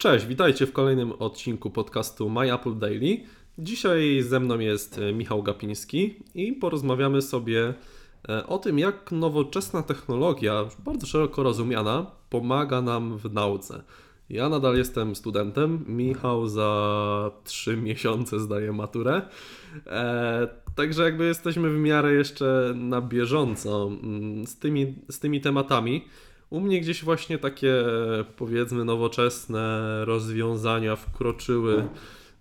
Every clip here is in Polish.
Cześć, witajcie w kolejnym odcinku podcastu My Apple Daily. Dzisiaj ze mną jest e, Michał Gapiński i porozmawiamy sobie e, o tym, jak nowoczesna technologia, bardzo szeroko rozumiana, pomaga nam w nauce. Ja nadal jestem studentem, Michał za 3 miesiące zdaje maturę. E, także jakby jesteśmy w miarę jeszcze na bieżąco mm, z tymi, z tymi tematami. U mnie gdzieś właśnie takie powiedzmy nowoczesne rozwiązania wkroczyły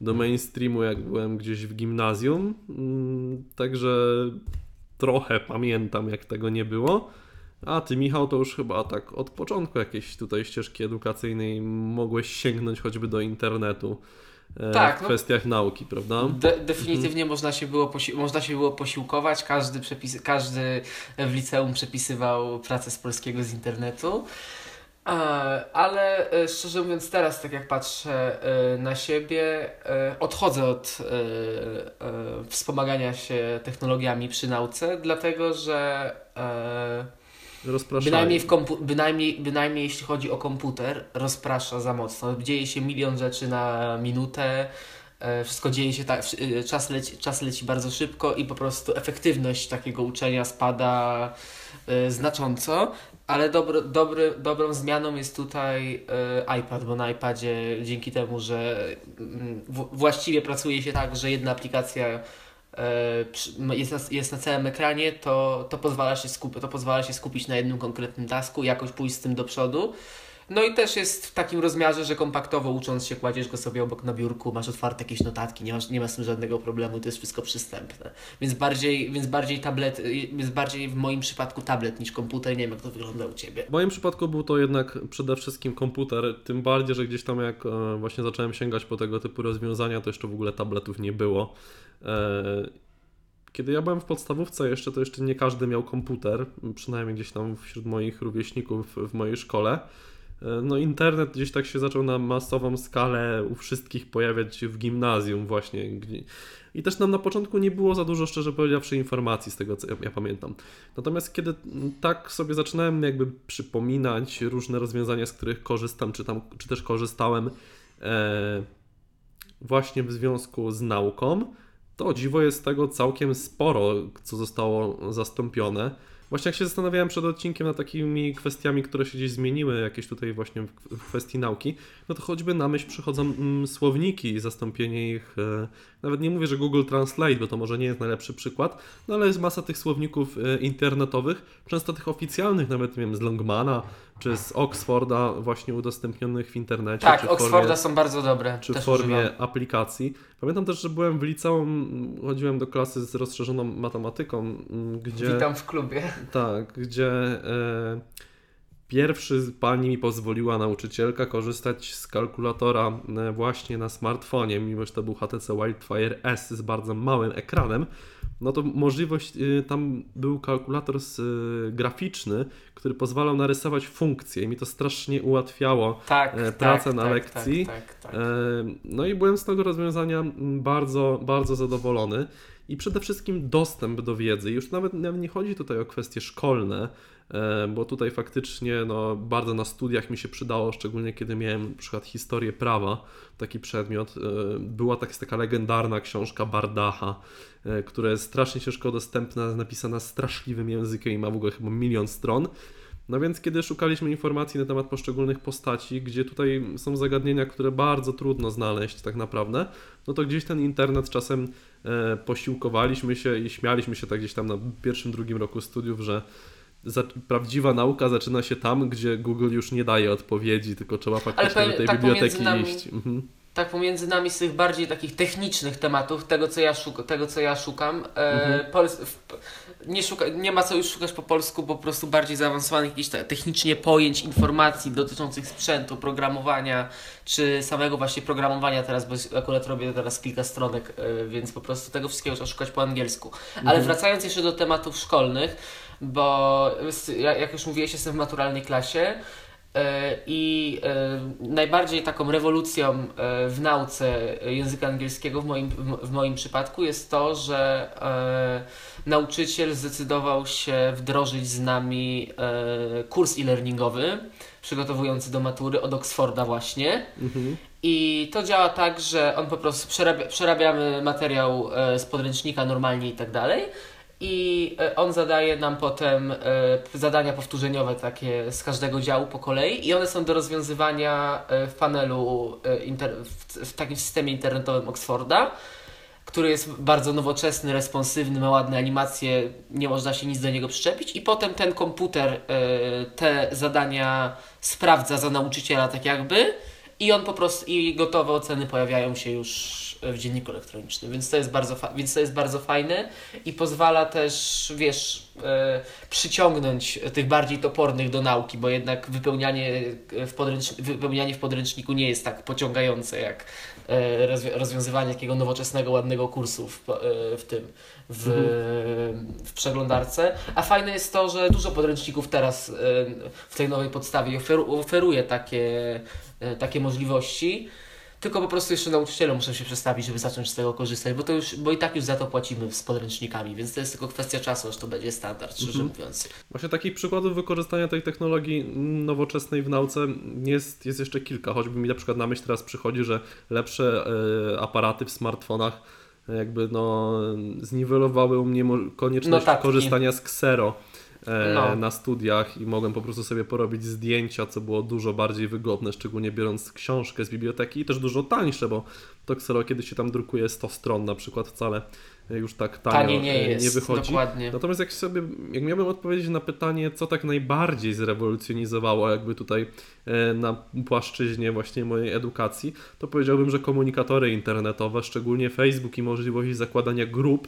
do mainstreamu, jak byłem gdzieś w gimnazjum. Mm, także trochę pamiętam, jak tego nie było. A ty, Michał, to już chyba tak od początku jakiejś tutaj ścieżki edukacyjnej mogłeś sięgnąć choćby do internetu. E, tak, w no, kwestiach nauki, prawda? De definitywnie mhm. można, się było można się było posiłkować. Każdy, przepis każdy w liceum przepisywał pracę z polskiego z internetu. E, ale e, szczerze mówiąc, teraz, tak jak patrzę na siebie, odchodzę od wspomagania się technologiami przy nauce, dlatego że Bynajmniej, w kompu- bynajmniej, bynajmniej jeśli chodzi o komputer, rozprasza za mocno. Dzieje się milion rzeczy na minutę, e, wszystko dzieje się tak, e, czas leci, czas leci bardzo szybko i po prostu efektywność takiego uczenia spada e, znacząco. Ale dobry, dobry, dobrą zmianą jest tutaj iPad, bo na iPadzie dzięki temu, że mm, właściwie pracuje się tak, że jedna aplikacja jest na, jest na całym ekranie, to, to, pozwala się skup, to pozwala się skupić na jednym konkretnym tasku, jakoś pójść z tym do przodu. No i też jest w takim rozmiarze, że kompaktowo ucząc się kładziesz go sobie obok na biurku, masz otwarte jakieś notatki, nie, masz, nie ma z tym żadnego problemu, to jest wszystko przystępne. Więc bardziej, więc bardziej tablet, więc bardziej w moim przypadku tablet niż komputer, nie wiem jak to wygląda u Ciebie. W moim przypadku był to jednak przede wszystkim komputer, tym bardziej, że gdzieś tam jak e, właśnie zacząłem sięgać po tego typu rozwiązania, to jeszcze w ogóle tabletów nie było. E, kiedy ja byłem w podstawówce jeszcze, to jeszcze nie każdy miał komputer, przynajmniej gdzieś tam wśród moich rówieśników w mojej szkole. E, no internet gdzieś tak się zaczął na masową skalę u wszystkich pojawiać w gimnazjum właśnie. I też nam na początku nie było za dużo, szczerze powiedziawszy, informacji z tego, co ja, ja pamiętam. Natomiast kiedy tak sobie zaczynałem jakby przypominać różne rozwiązania, z których korzystam, czy, tam, czy też korzystałem e, właśnie w związku z nauką, to dziwo jest tego całkiem sporo, co zostało zastąpione. Właśnie jak się zastanawiałem przed odcinkiem nad takimi kwestiami, które się gdzieś zmieniły, jakieś tutaj właśnie w kwestii nauki, no to choćby na myśl przychodzą mm, słowniki i zastąpienie ich, e, nawet nie mówię, że Google Translate, bo to może nie jest najlepszy przykład, no ale jest masa tych słowników e, internetowych, często tych oficjalnych, nawet nie wiem, z Longmana, czy z Oxforda właśnie udostępnionych w internecie. Tak, czy Oxforda formie, są bardzo dobre. Czy w formie używam. aplikacji. Pamiętam też, że byłem w liceum, chodziłem do klasy z rozszerzoną matematyką, gdzie... Witam w klubie. Tak, gdzie e, pierwszy pani mi pozwoliła nauczycielka korzystać z kalkulatora e, właśnie na smartfonie, mimo że to był HTC Wildfire S z bardzo małym ekranem. No to możliwość, y, tam był kalkulator y, graficzny, który pozwalał narysować funkcje i mi to strasznie ułatwiało tak, e, pracę tak, na tak, lekcji. Tak, tak, e, no i byłem z tego rozwiązania bardzo, bardzo zadowolony i przede wszystkim dostęp do wiedzy. Już nawet nie chodzi tutaj o kwestie szkolne, e, bo tutaj faktycznie no, bardzo na studiach mi się przydało, szczególnie kiedy miałem na przykład historię prawa, taki przedmiot. Była tak, taka legendarna książka Bardacha, E, która jest strasznie ciężko dostępna, napisana straszliwym językiem i ma w ogóle chyba milion stron. No więc kiedy szukaliśmy informacji na temat poszczególnych postaci, gdzie tutaj są zagadnienia, które bardzo trudno znaleźć tak naprawdę, no to gdzieś ten internet czasem e, posiłkowaliśmy się i śmialiśmy się tak gdzieś tam na pierwszym, drugim roku studiów, że za, prawdziwa nauka zaczyna się tam, gdzie Google już nie daje odpowiedzi, tylko trzeba faktycznie do tej tak biblioteki nami... iść. Mhm tak pomiędzy nami z tych bardziej takich technicznych tematów, tego co ja, szuka, tego, co ja szukam. E, mhm. nie, szuka, nie ma co już szukać po polsku, po prostu bardziej zaawansowanych jakichś technicznie pojęć, informacji dotyczących sprzętu, programowania, czy samego właśnie programowania teraz, bo akurat robię teraz kilka stronek, e, więc po prostu tego wszystkiego trzeba szukać po angielsku. Mhm. Ale wracając jeszcze do tematów szkolnych, bo jak już mówiłeś, jestem w maturalnej klasie, I e, najbardziej taką rewolucją e, w nauce języka angielskiego w moim, w- moim przypadku jest to, że e, nauczyciel zdecydował się wdrożyć z nami e, kurs e-learningowy przygotowujący do matury od Oxforda właśnie. Mhm. I to działa tak, że on po prostu przerabia, przerabiamy materiał e, z podręcznika normalnie i tak dalej. I e, on zadaje nam potem e, zadania powtórzeniowe takie z każdego działu po kolei i one są do rozwiązywania e, w panelu w, takim systemie internetowym Oxforda, który jest bardzo nowoczesny, responsywny, ma ładne animacje, nie można się nic do niego przyczepić. I potem ten komputer te zadania sprawdza za nauczyciela tak jakby i on po prostu i gotowe oceny pojawiają się już w dzienniku elektronicznym, więc to jest bardzo, fa- więc to jest bardzo fajne i pozwala też, wiesz, e, przyciągnąć tych bardziej topornych do nauki, bo jednak wypełnianie w, podręcz- wypełnianie w podręczniku nie jest tak pociągające jak e, rozwi- rozwiązywanie takiego nowoczesnego, ładnego kursu w, e, w tym, w, w przeglądarce. A fajne jest to, że dużo podręczników teraz e, w tej nowej podstawie oferu- oferuje takie, e, takie możliwości. Tylko po prostu jeszcze nauczyciele muszą się przestawić, żeby zacząć z tego korzystać, bo to już, bo i tak już za to płacimy z podręcznikami, więc to jest tylko kwestia czasu, aż to będzie standard, szczerze mówiąc. Właśnie takich przykładów wykorzystania tej technologii nowoczesnej w nauce jest, jest jeszcze kilka. Choćby mi na przykład na myśl teraz przychodzi, że lepsze e, aparaty w smartfonach e, jakby no, zniwelowały u mnie konieczność Notatki. korzystania z Xero No. na studiach i mogłem po prostu sobie porobić zdjęcia, co było dużo bardziej wygodne, szczególnie biorąc książkę z biblioteki i też dużo tańsze, bo to Xero kiedy się tam drukuje 100 stron na przykład wcale e, już tak tanio Taniej nie e, jest, nie wychodzi. dokładnie. Natomiast jak sobie, jak miałbym odpowiedzieć na pytanie, co tak najbardziej zrewolucjonizowało jakby tutaj e, na płaszczyźnie właśnie mojej edukacji, to powiedziałbym, że komunikatory internetowe, szczególnie Facebook i możliwość zakładania grup,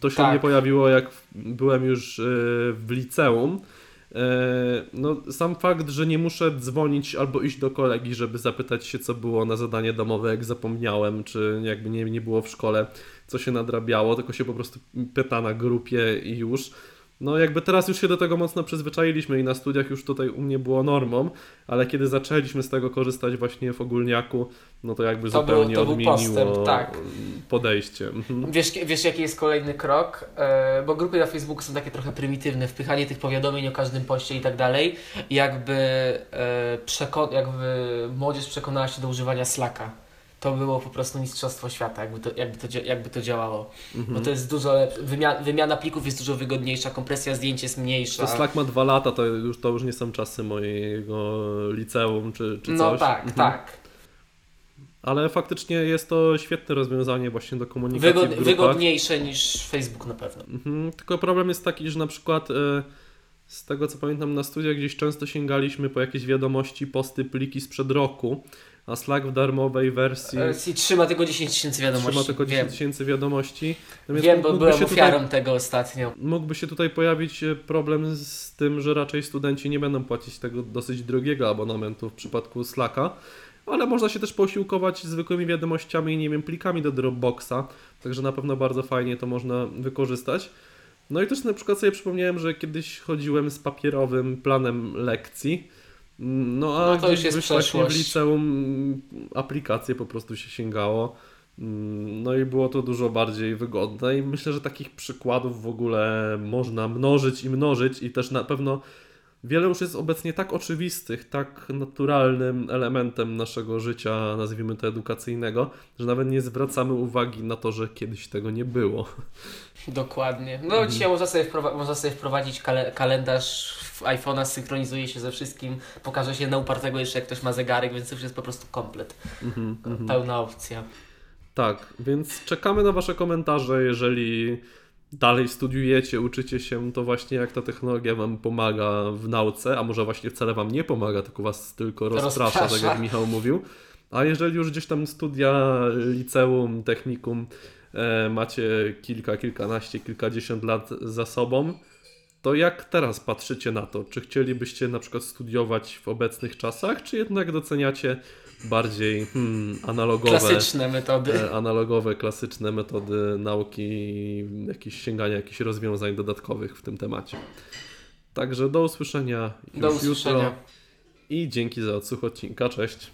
to się Tak. nie pojawiło jak byłem już e, w liceum. E, No, sam fakt, że nie muszę dzwonić albo iść do kolegi, żeby zapytać się, co było na zadanie domowe, jak zapomniałem, czy jakby nie, nie było w szkole, co się nadrabiało, tylko się po prostu pyta na grupie i już. No, jakby teraz już się do tego mocno przyzwyczailiśmy i na studiach już tutaj u mnie było normą, ale kiedy zaczęliśmy z tego korzystać właśnie w ogólniaku, no to jakby To był- zupełnie to był odmieniło postęp, tak. podejście. Mhm. Wiesz, wiesz, jaki jest kolejny krok? E, bo grupy na Facebooku są takie trochę prymitywne, wpychanie tych powiadomień o każdym poście i tak dalej. Jakby, e, przeko- jakby młodzież przekonała się do używania Slacka. To było po prostu mistrzostwo świata, jakby to, jakby to, jakby to działało. Bo to jest dużo lepsze. Wymia- wymiana plików jest dużo wygodniejsza, kompresja zdjęć jest mniejsza. To Slack ma dwa lata, to już, to już nie są czasy mojego liceum czy, czy no coś. tak, Mhm. tak. Ale faktycznie jest to świetne rozwiązanie właśnie do komunikacji Wygod- wygodniejsze niż Facebook na pewno. Mhm. Tylko problem jest taki, że na przykład e, z tego co pamiętam na studiach gdzieś często sięgaliśmy po jakieś wiadomości, posty, pliki sprzed roku, a Slack w darmowej wersji E, I trzyma tylko 10 tysięcy wiadomości. trzyma tylko 10 Wiem, tysięcy wiadomości. No więc Wiem bo byłem ofiarą tutaj, tego ostatnio. mógłby się tutaj pojawić e, problem z tym, że raczej studenci nie będą płacić tego dosyć drogiego abonamentu w przypadku Slacka. Ale można się też posiłkować zwykłymi wiadomościami nie wiem, plikami do Dropboxa, także na pewno bardzo fajnie to można wykorzystać. No i też na przykład sobie przypomniałem, że kiedyś chodziłem z papierowym planem lekcji. No a No to już jest w liceum aplikacje po prostu się sięgało. Mm, No i było to dużo bardziej wygodne i myślę, że takich przykładów w ogóle można mnożyć i mnożyć i też na pewno wiele już jest obecnie tak oczywistych, tak naturalnym elementem naszego życia, nazwijmy to edukacyjnego, że nawet nie zwracamy uwagi na to, że kiedyś tego nie było. Dokładnie. No Mhm. dzisiaj można sobie, wprowa- można sobie wprowadzić kale- kalendarz w iPhone'a, synchronizuje się ze wszystkim, pokaże się na upartego jeszcze jak ktoś ma zegarek, więc to już jest po prostu komplet. Mhm, mhm. Pełna opcja. Tak, więc czekamy na Wasze komentarze, jeżeli dalej studiujecie, uczycie się, to właśnie jak ta technologia Wam pomaga w nauce, a może właśnie wcale Wam nie pomaga, tylko Was tylko rozprasza, tak Rozprasza. jak Michał mówił. A jeżeli już gdzieś tam studia, liceum, technikum e, macie kilka, kilkanaście, kilkadziesiąt lat za sobą, to jak teraz patrzycie na to? Czy chcielibyście na przykład studiować w obecnych czasach, czy jednak doceniacie bardziej hmm, analogowe Klasyczne metody. e, analogowe, klasyczne metody nauki jakieś sięgania jakichś rozwiązań dodatkowych w tym temacie. Także do usłyszenia Do już usłyszenia. jutro i dzięki za odsłuch odcinka. Cześć.